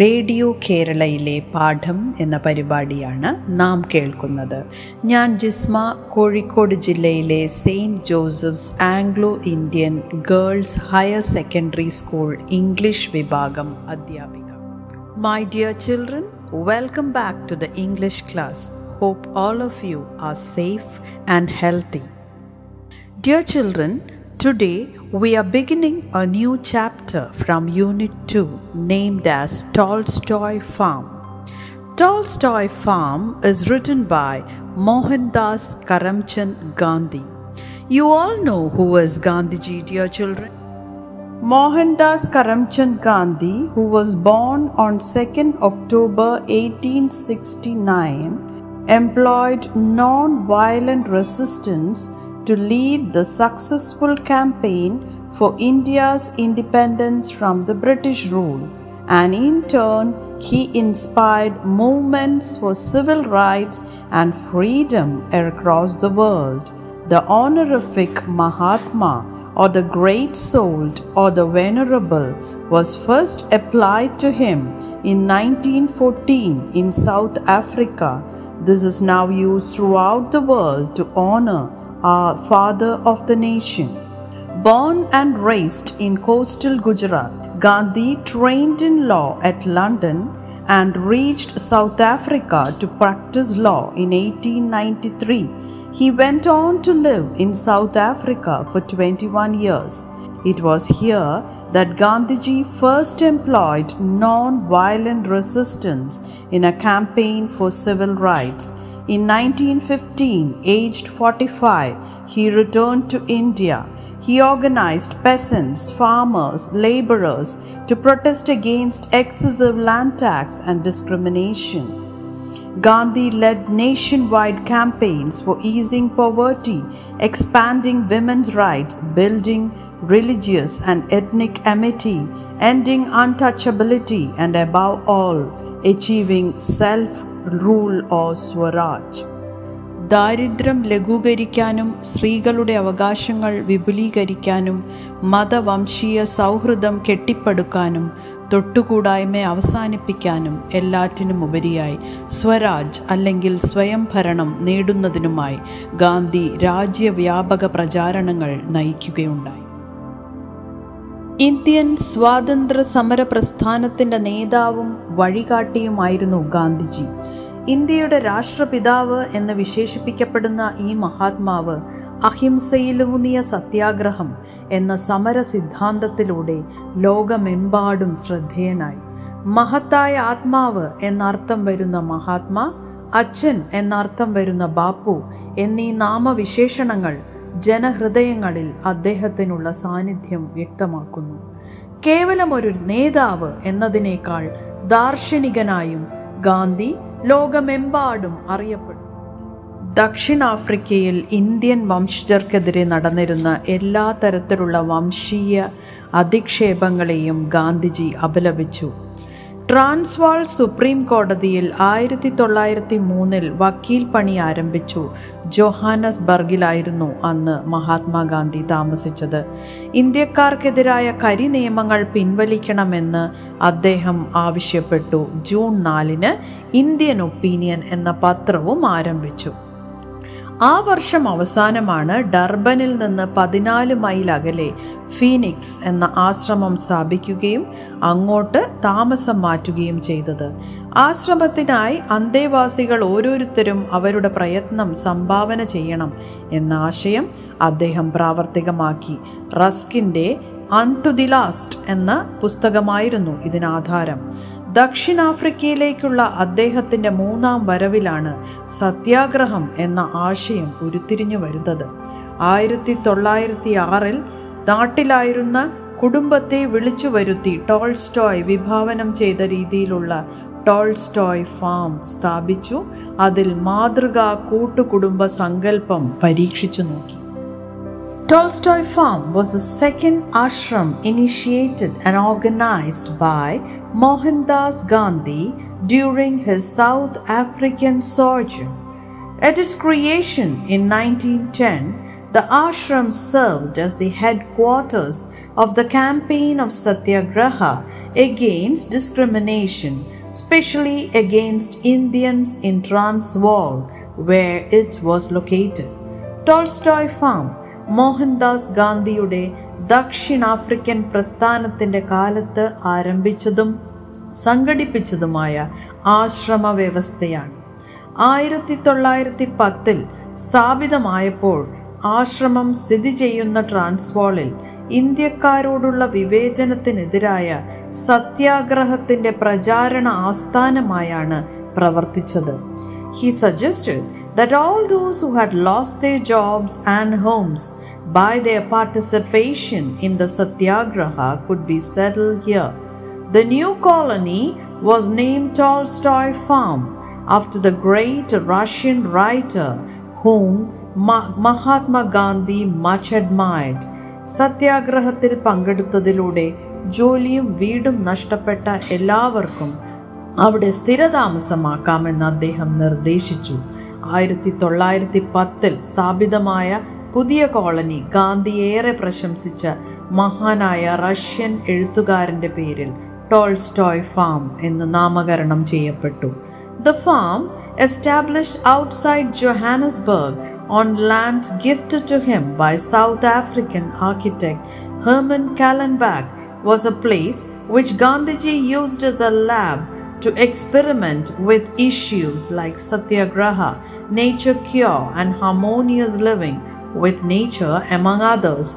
Radio കേരളയിലെ പാഠം എന്ന പരിപാടിയാണ് നാം കേൾക്കുന്നത്. ഞാൻ ജിസ്മ കോഴിക്കോട് ജില്ലയിലെ Saint Joseph's Anglo Indian girls higher secondary school English വിഭാഗം അധ്യാപിക. My dear children welcome back to the English class hope all of you are safe and healthy dear children, today we are beginning a new chapter from Unit 2 named as Tolstoy Farm. Tolstoy Farm is written by Mohandas Karamchand Gandhi. You all know who is Gandhiji, dear children. Mohandas Karamchand Gandhi, who was born on 2nd October 1869, employed non violent resistance to lead the successful campaign for India's independence from the British rule, and in turn, he inspired movements for civil rights and freedom across the world. The honorific Mahatma or the great souled or the venerable was first applied to him in 1914 in South Africa. This is now used throughout the world to honor father of the nation. Born and raised in coastal Gujarat, Gandhi trained in law at London and reached South Africa to practice law in 1893. He went on to live in South Africa for 21 years. It was here that Gandhiji first employed non violent resistance in a campaign for civil rights. In 1915, aged 45, he returned to India. He organized peasants, farmers, laborers to protest against excessive land tax and discrimination. Gandhi led nationwide campaigns for easing poverty, expanding women's rights, building religious and ethnic amity, ending untouchability, and above all, achieving self rule or swaraj. ദാരിദ്ര്യം ലഘൂകരിക്കാനും സ്ത്രീകളുടെ അവകാശങ്ങൾ വിപുലീകരിക്കാനും മതവംശീയ സൗഹൃദം കെട്ടിപ്പടുക്കാനും തൊട്ടുകൂടായ്മ അവസാനിപ്പിക്കാനും എല്ലാറ്റിനും ഉപരിയായി സ്വരാജ് അല്ലെങ്കിൽ സ്വയം ഭരണം നേടുന്നതിനുമായി ഗാന്ധി രാജ്യവ്യാപക പ്രചാരണങ്ങൾ നയിക്കുകയുണ്ടായി. ഇന്ത്യൻ സ്വാതന്ത്ര്യ സമര പ്രസ്ഥാനത്തിന്റെ നേതാവും വഴികാട്ടിയുമായിരുന്നു ഗാന്ധിജി. ഇന്ത്യയുടെ രാഷ്ട്രപിതാവ് എന്ന് വിശേഷിപ്പിക്കപ്പെടുന്ന ഈ മഹാത്മാവ് അഹിംസയിലൂന്നിയ സത്യാഗ്രഹം എന്ന സമര സിദ്ധാന്തത്തിലൂടെ ലോകമെമ്പാടും ശ്രദ്ധേയനായി. മഹത്തായ ആത്മാവ് എന്നർത്ഥം വരുന്ന മഹാത്മാ അച്ഛൻ എന്നർത്ഥം വരുന്ന ബാപ്പു എന്നീ നാമവിശേഷണങ്ങൾ ജനഹൃദയങ്ങളിൽ അദ്ദേഹത്തിനുള്ള സാന്നിധ്യം വ്യക്തമാക്കുന്നു. കേവലം ഒരു നേതാവ് എന്നതിനേക്കാൾ ദാർശനികനായും ഗാന്ധി ലോകമെമ്പാടും അറിയപ്പെടും ദക്ഷിണാഫ്രിക്കയിൽ ഇന്ത്യൻ വംശജർക്കെതിരെ നടന്നിരുന്ന എല്ലാ തരത്തിലുള്ള വംശീയ അധിക്ഷേപങ്ങളെയും ഗാന്ധിജി അപലപിച്ചു. ട്രാൻസ്വാൾ സുപ്രീം കോടതിയിൽ ആയിരത്തി തൊള്ളായിരത്തി മൂന്നിൽ വക്കീൽ പണി ആരംഭിച്ചു. ജോഹാനസ് ബർഗിലായിരുന്നു അന്ന് മഹാത്മാഗാന്ധി താമസിച്ചത്. ഇന്ത്യക്കാർക്കെതിരായ കരി നിയമങ്ങൾ പിൻവലിക്കണമെന്ന് അദ്ദേഹം ആവശ്യപ്പെട്ടു. ജൂൺ നാലിന് ഇന്ത്യൻ ഒപ്പീനിയൻ എന്ന പത്രവും ആരംഭിച്ചു. ആ വർഷം അവസാനമാണ് ഡർബനിൽ നിന്ന് പതിനാല് മൈൽ അകലെ ഫീനിക്സ് എന്ന ആശ്രമം സ്ഥാപിക്കുകയും അങ്ങോട്ട് താമസം മാറ്റുകയും ചെയ്തത്. ആശ്രമത്തിനായി അന്തേവാസികൾ ഓരോരുത്തരും അവരുടെ പ്രയത്നം സംഭാവന ചെയ്യണം എന്ന ആശയം അദ്ദേഹം പ്രാവർത്തികമാക്കി. റസ്കിന്റെ അൺ ടു ദി ലാസ്റ്റ് എന്ന പുസ്തകമായിരുന്നു ഇതിനാധാരം. ദക്ഷിണാഫ്രിക്കയിലേക്കുള്ള അദ്ദേഹത്തിന്റെ മൂന്നാം വരവിലാണ് സത്യാഗ്രഹം എന്ന ആശയം ഉരുത്തിരിഞ്ഞു വരുന്നത്. ആയിരത്തി തൊള്ളായിരത്തി ആറിൽ നാട്ടിലായിരുന്ന കുടുംബത്തെ വിളിച്ചു വരുത്തി ടോൾസ്റ്റോയ് വിഭാവനം ചെയ്ത രീതിയിലുള്ള ടോൾസ്റ്റോയ് ഫാം സ്ഥാപിച്ചു. അതിൽ മാതൃകാ കൂട്ടുകുടുംബ സങ്കല്പം പരീക്ഷിച്ചു നോക്കി. Tolstoy Farm was the second ashram initiated and organized by Mohandas Gandhi during his South African sojourn. At its creation in 1910, the ashram served as the headquarters of the campaign of Satyagraha against discrimination, especially against Indians in Transvaal, where it was located. Tolstoy Farm Mohandas ഗാന്ധിയുടെ ദക്ഷിണാഫ്രിക്കൻ പ്രസ്ഥാനത്തിന്റെ കാലത്ത് ആരംഭിച്ചതും സംഘടിപ്പിച്ചതുമായ ആശ്രമ വ്യവസ്ഥയാണ്. ആയിരത്തി തൊള്ളായിരത്തി പത്തിൽ സ്ഥാപിതമായപ്പോൾ ആശ്രമം സ്ഥിതി ചെയ്യുന്ന ട്രാൻസ്വാളിൽ ഇന്ത്യക്കാരോടുള്ള വിവേചനത്തിനെതിരായ സത്യാഗ്രഹത്തിന്റെ പ്രചാരണ ആസ്ഥാനമായാണ് പ്രവർത്തിച്ചത്. He suggested that all those who had lost their jobs and homes by their participation in the Satyagraha could be settled here. The new colony was named Tolstoy Farm after the great Russian writer whom Ma- Mahatma Gandhi much admired. സത്യാഗ്രഹത്തിൽ പങ്കെടുത്തതിലൂടെ ജോലിയും വീടും നഷ്ടപ്പെട്ട എല്ലാവർക്കും അവിടെ സ്ഥിരതാമസമാക്കാമെന്ന് അദ്ദേഹം നിർദ്ദേശിച്ചു. ആയിരത്തി തൊള്ളായിരത്തി പത്തിൽ സ്ഥാപിതമായ പുതിയ കോളനി ഗാന്ധി ഏറെ പ്രശംസിച്ച മഹാനായ റഷ്യൻ എഴുത്തുകാരന്റെ പേരിൽ ടോൾസ്റ്റോയ് ഫാം എന്ന് നാമകരണം ചെയ്യപ്പെട്ടു. The farm establish outside Johannesburg on land gift to him by South African architect Hermann Kallenbach was a place which Gandhiji used as a lab to experiment with issues like satyagraha, nature cure, and harmonious living with nature, among others.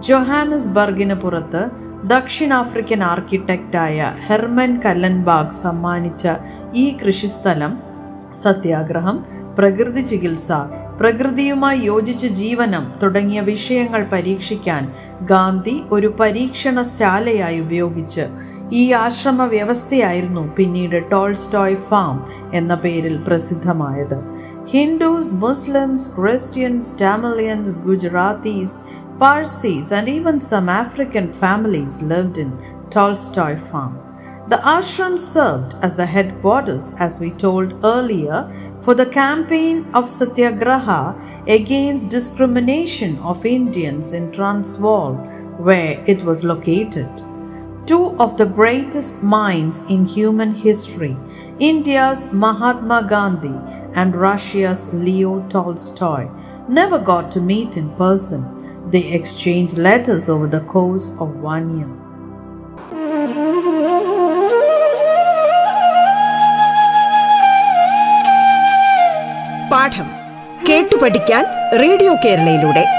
ജോഹാനസ്ബർഗിന് പുറത്ത് ദക്ഷിണാഫ്രിക്കൻ ആർക്കിടെക്റ്റായ Hermann കല്ലൻബാഗ് സമ്മാനിച്ച ഈ കൃഷിസ്ഥലം സത്യാഗ്രഹം പ്രകൃതി ചികിത്സ പ്രകൃതിയുമായി യോജിച്ച ജീവനം തുടങ്ങിയ വിഷയങ്ങൾ പരീക്ഷിക്കാൻ ഗാന്ധി ഒരു പരീക്ഷണശാലയായി ഉപയോഗിച്ച് ഈ ആശ്രമ വ്യവസ്ഥയായിരുന്നു പിന്നീട് ടോൾസ്റ്റോയ് ഫാം എന്ന പേരിൽ പ്രസിദ്ധമായത് Hindus Muslims Christians ടാമിലിയൻസ് Gujaratis Parsis and even some African families lived in Tolstoy farm The ashram served as the headquarters, as we told earlier, for the campaign of Satyagraha against discrimination of Indians in Transvaal, where it was located. Two of the greatest minds in human history, India's Mahatma Gandhi and Russia's Leo Tolstoy, never got to meet in person. They exchanged letters over the course of one year. പാഠം കേട്ടു പഠിക്കാൻ radio കേരളയിലൂടെ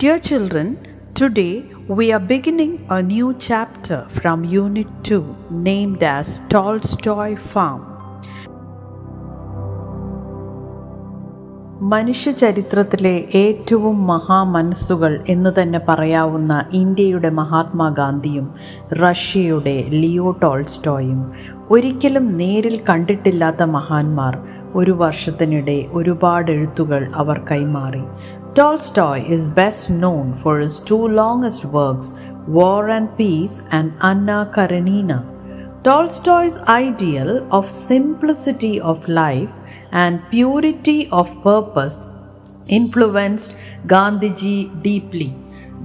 Dear children, today we are beginning a new chapter from Unit 2 named as Farm. മനുഷ്യ ചരിത്രത്തിലെ ഏറ്റവും മഹാമനസ്സുകൾ എന്ന് തന്നെ പറയാവുന്ന ഇന്ത്യയുടെ മഹാത്മാഗാന്ധിയും റഷ്യയുടെ ലിയോ ടോൾസ്റ്റോയും ഒരിക്കലും നേരിൽ കണ്ടിട്ടില്ലാത്ത മഹാന്മാർ ഒരു വർഷത്തിനിടെ ഒരുപാട് എഴുത്തുകൾ അവർ കൈമാറി Tolstoy is best known for his two longest works, War and Peace and Anna Karenina. Tolstoy's ideal of simplicity of life and purity of purpose influenced Gandhiji deeply.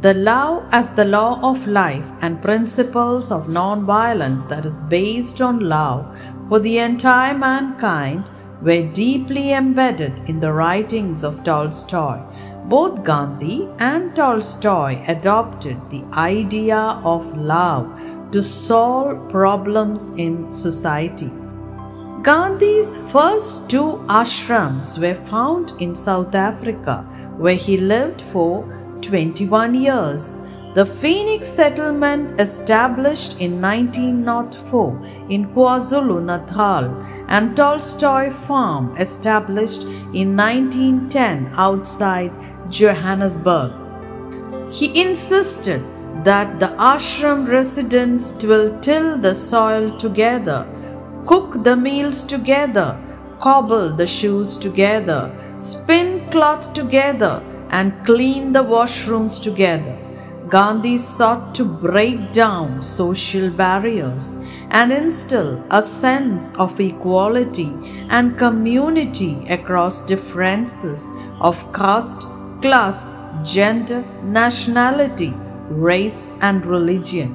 The love as the law of life and principles of non-violence that is based on love for the entire mankind were deeply embedded in the writings of Tolstoy. Both Gandhi and Tolstoy adopted the idea of love to solve problems in society. Gandhi's first two ashrams were found in South Africa, where he lived for 21 years. The Phoenix settlement established in 1904 in KwaZulu Natal and Tolstoy Farm established in 1910 outside Johannesburg. He insisted that the ashram residents will till the soil together, cook the meals together, cobble the shoes together, spin cloth together, and clean the washrooms together. Gandhi sought to break down social barriers and instill a sense of equality and community across differences of caste, class, gender nationality race and religion.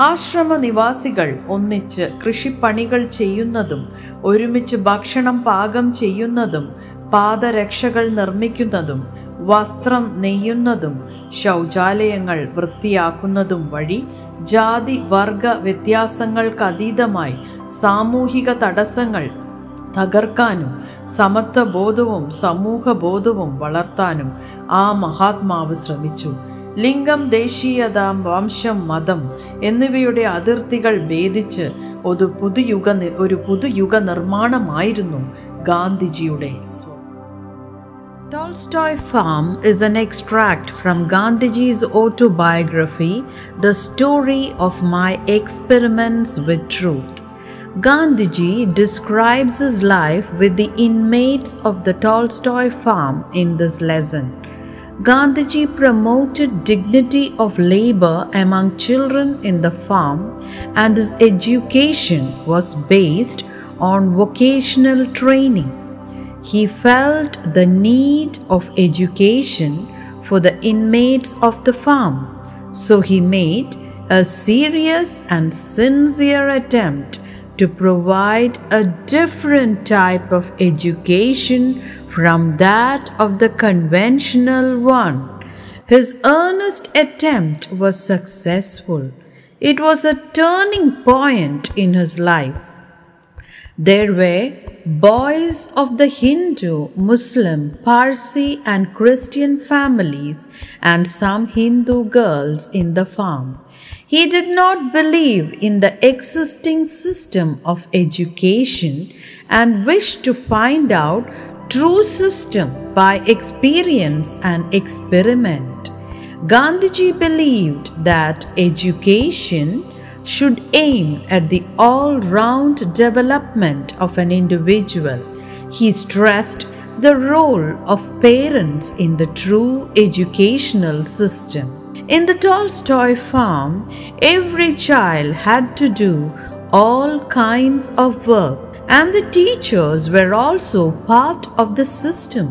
ആശ്രമ നിവാസികൾ ഒന്നിച്ച് കൃഷിപ്പണികൾ ചെയ്യുന്നതും ഒരുമിച്ച് ഭക്ഷണം പാകം ചെയ്യുന്നതും പാദരക്ഷകൾ നിർമ്മിക്കുന്നതും വസ്ത്രം നെയ്യുന്നതും ശൗചാലയങ്ങൾ വൃത്തിയാക്കുന്നതും വഴി ജാതി വർഗ വ്യത്യാസങ്ങൾക്കതീതമായി സാമൂഹിക തടസ്സങ്ങൾ തകർക്കാനും സമത്വബോധവും സമൂഹബോധവും വളർത്താനും ആ മഹാത്മാവ് ശ്രമിച്ചു ലിംഗം ദേശീയത വംശം മതം എന്നിവയുടെ അതിർത്തികൾ ഭേദിച്ച് ഒരു പുതുയുഗ ഒരു പുതുയുഗ നിർമ്മാണമായിരുന്നു ഗാന്ധിജിയുടെ Tolstoy Farm is an extract from Gandhiji's autobiography, The Story of My Experiments with Truth. Gandhiji describes his life with the inmates of the Tolstoy farm in this lesson. Gandhiji promoted dignity of labor among children in the farm, and his education was based on vocational training. He felt the need of education for the inmates of the farm, so he made a serious and sincere attempt to provide a different type of education from that of the conventional one. His earnest attempt was successful. It was a turning point in his life. There were boys of the Hindu, Muslim, Parsi, and Christian families, and some Hindu girls in the farm. He did not believe in the existing system of education and wished to find out true system by experience and experiment. Gandhiji believed that education should aim at the all round development of an individual. He stressed the role of parents in the true educational system. In the Tolstoy farm, every child had to do all kinds of work, and the teachers were also part of the system.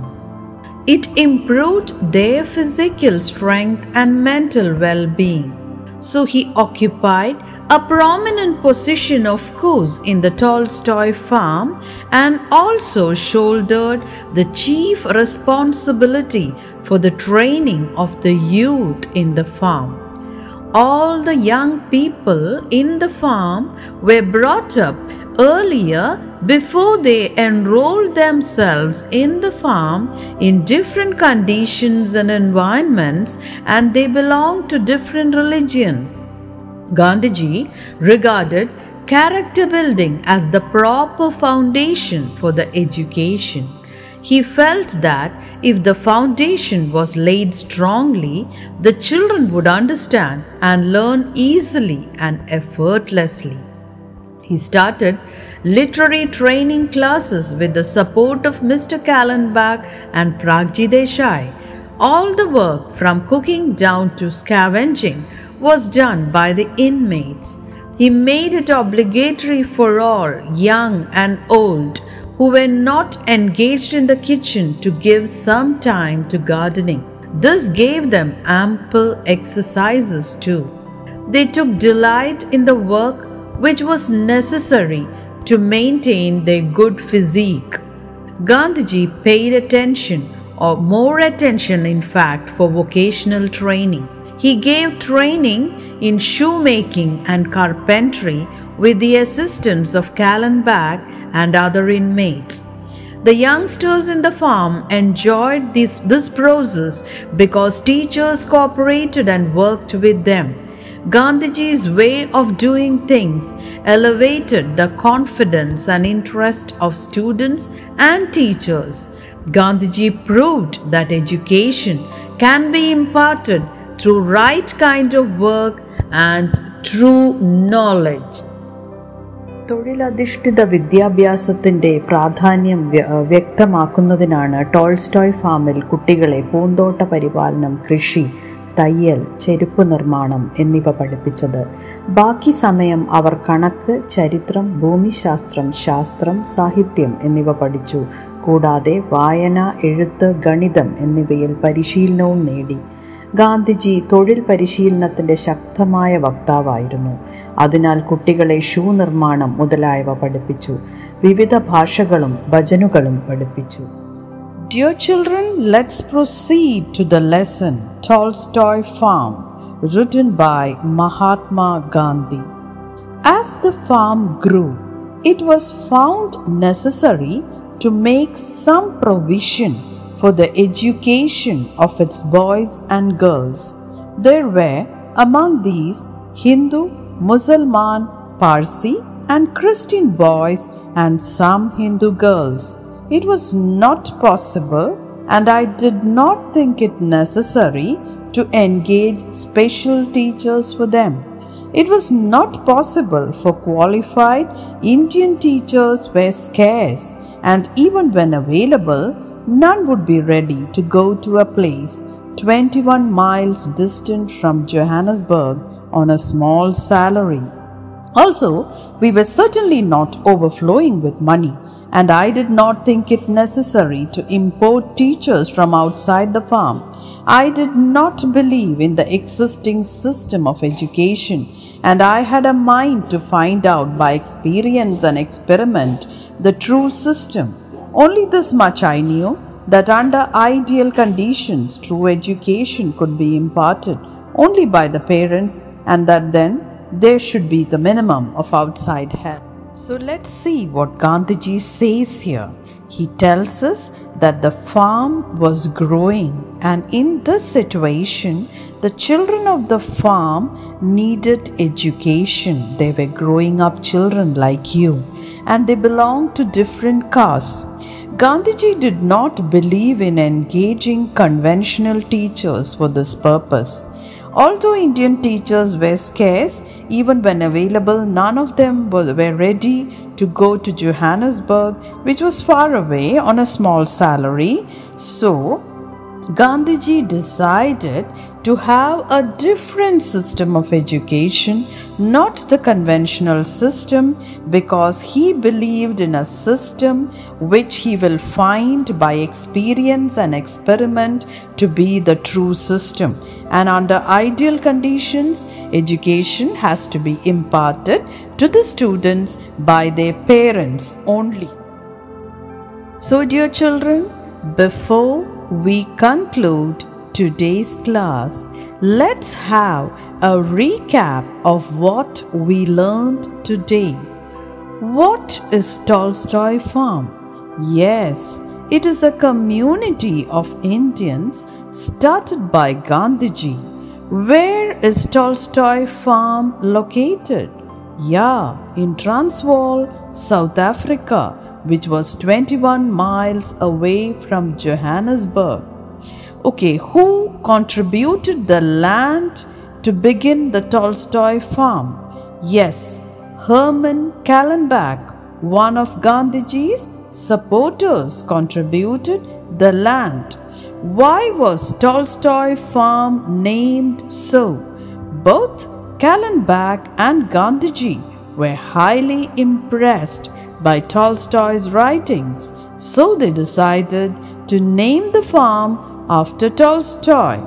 It improved their physical strength and mental well being. So he occupied a prominent position, of course, in the Tolstoy farm and also shouldered the chief responsibility for the training of the youth in the farm. All the young people in the farm were brought up earlier before they enrolled themselves in the farm in different conditions and environments and they belonged to different religions. Gandhiji regarded character building as the proper foundation for the education. He felt that if the foundation was laid strongly, the children would understand and learn easily and effortlessly. He started literary training classes with the support of Mr. Kallenbach and Pragji Desai. All the work from cooking down to scavenging was done by the inmates. He made it obligatory for all, young and old, who were not engaged in the kitchen to give some time to gardening. This gave them ample exercises too. They took delight in the work which was necessary to maintain their good physique. Gandhiji paid attention, or more attention in fact, for vocational training. He gave training in shoemaking and carpentry with the assistance of Kallenbach and other inmates. The youngsters in the farm enjoyed this, this process because teachers cooperated and worked with them. Gandhiji's way of doing things elevated the confidence and interest of students and teachers. Gandhiji proved that education can be imparted through right kind of work and true knowledge. തൊഴിലധിഷ്ഠിത വിദ്യാഭ്യാസത്തിന്റെ പ്രാധാന്യം വ്യക്തമാക്കുന്നതിനാണ് Tolstoy ഫാമിൽ കുട്ടികളെ പൂന്തോട്ട പരിപാലനം കൃഷി തയ്യൽ ചെരുപ്പ് നിർമ്മാണം എന്നിവ പഠിപ്പിച്ചത്. ബാക്കി സമയം അവർ കണക്ക് ചരിത്രം ഭൂമിശാസ്ത്രം ശാസ്ത്രം സാഹിത്യം എന്നിവ പഠിച്ചു. കൂടാതെ വായന എഴുത്ത് ഗണിതം എന്നിവയിൽ പരിശീലനവും നേടി. ഗാന്ധിജി തൊഴിൽ പരിശീലനത്തിന്റെ ശക്തമായ വക്താവായിരുന്നു. അതിനാൽ കുട്ടികളെ ഷൂ നിർമ്മാണം മുതലായവ പഠിപ്പിച്ചു. വിവിധ ഭാഷകളും ഭജനുകളും പഠിപ്പിച്ചു. Dear children, let's proceed to the lesson Tolstoy Farm, written by Mahatma Gandhi. As the farm grew, it was found necessary to make some provision for the education of its boys and girls. There were among these Hindu, Mussulman, Parsi, and Christian boys and some Hindu girls. It was not possible, and I did not think it necessary to engage special teachers for them. It was not possible for qualified Indian teachers were scarce, and even when available, none would be ready to go to a place 21 miles distant from Johannesburg on a small salary. Also, we were certainly not overflowing with money, and I did not think it necessary to import teachers from outside the farm. I did not believe in the existing system of education, and I had a mind to find out by experience and experiment the true system. Only this much I knew that under ideal conditions, true education could be imparted only by the parents, and that then there should be the minimum of outside help. So let's see what Gandhiji says here. He tells us that the farm was growing, and in this situation, the children of the farm needed education. They were growing up children like you, and they belonged to different castes. Gandhiji did not believe in engaging conventional teachers for this purpose. Although Indian teachers were scarce, even when available, none of them were ready to go to Johannesburg, which was far away on a small salary. So, Gandhiji decided to have a different system of education, not the conventional system, because he believed in a system which he will find by experience and experiment to be the true system. And under ideal conditions, education has to be imparted to the students by their parents only. So, dear children, before we conclude today's class, let's have a recap of what we learned today. What is Tolstoy Farm? Yes, it is a community of Indians started by Gandhiji. Where is Tolstoy Farm located? Yeah, in Transvaal, South Africa, which was 21 miles away from Johannesburg. Okay, who contributed the land to begin the Tolstoy farm? Yes, Herman Kallenbach, one of Gandhiji's supporters, contributed the land. Why was Tolstoy farm named so? Both Kallenbach and Gandhiji were highly impressed by Tolstoy's writings, so they decided to name the farm after Tolstoy,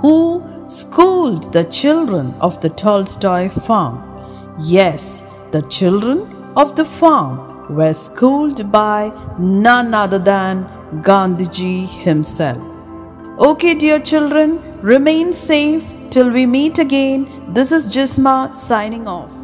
who schooled the children of the Tolstoy farm. Yes, the children of the farm were schooled by none other than Gandhiji himself. Okay, dear children, remain safe till we meet again. This is Jisma signing off.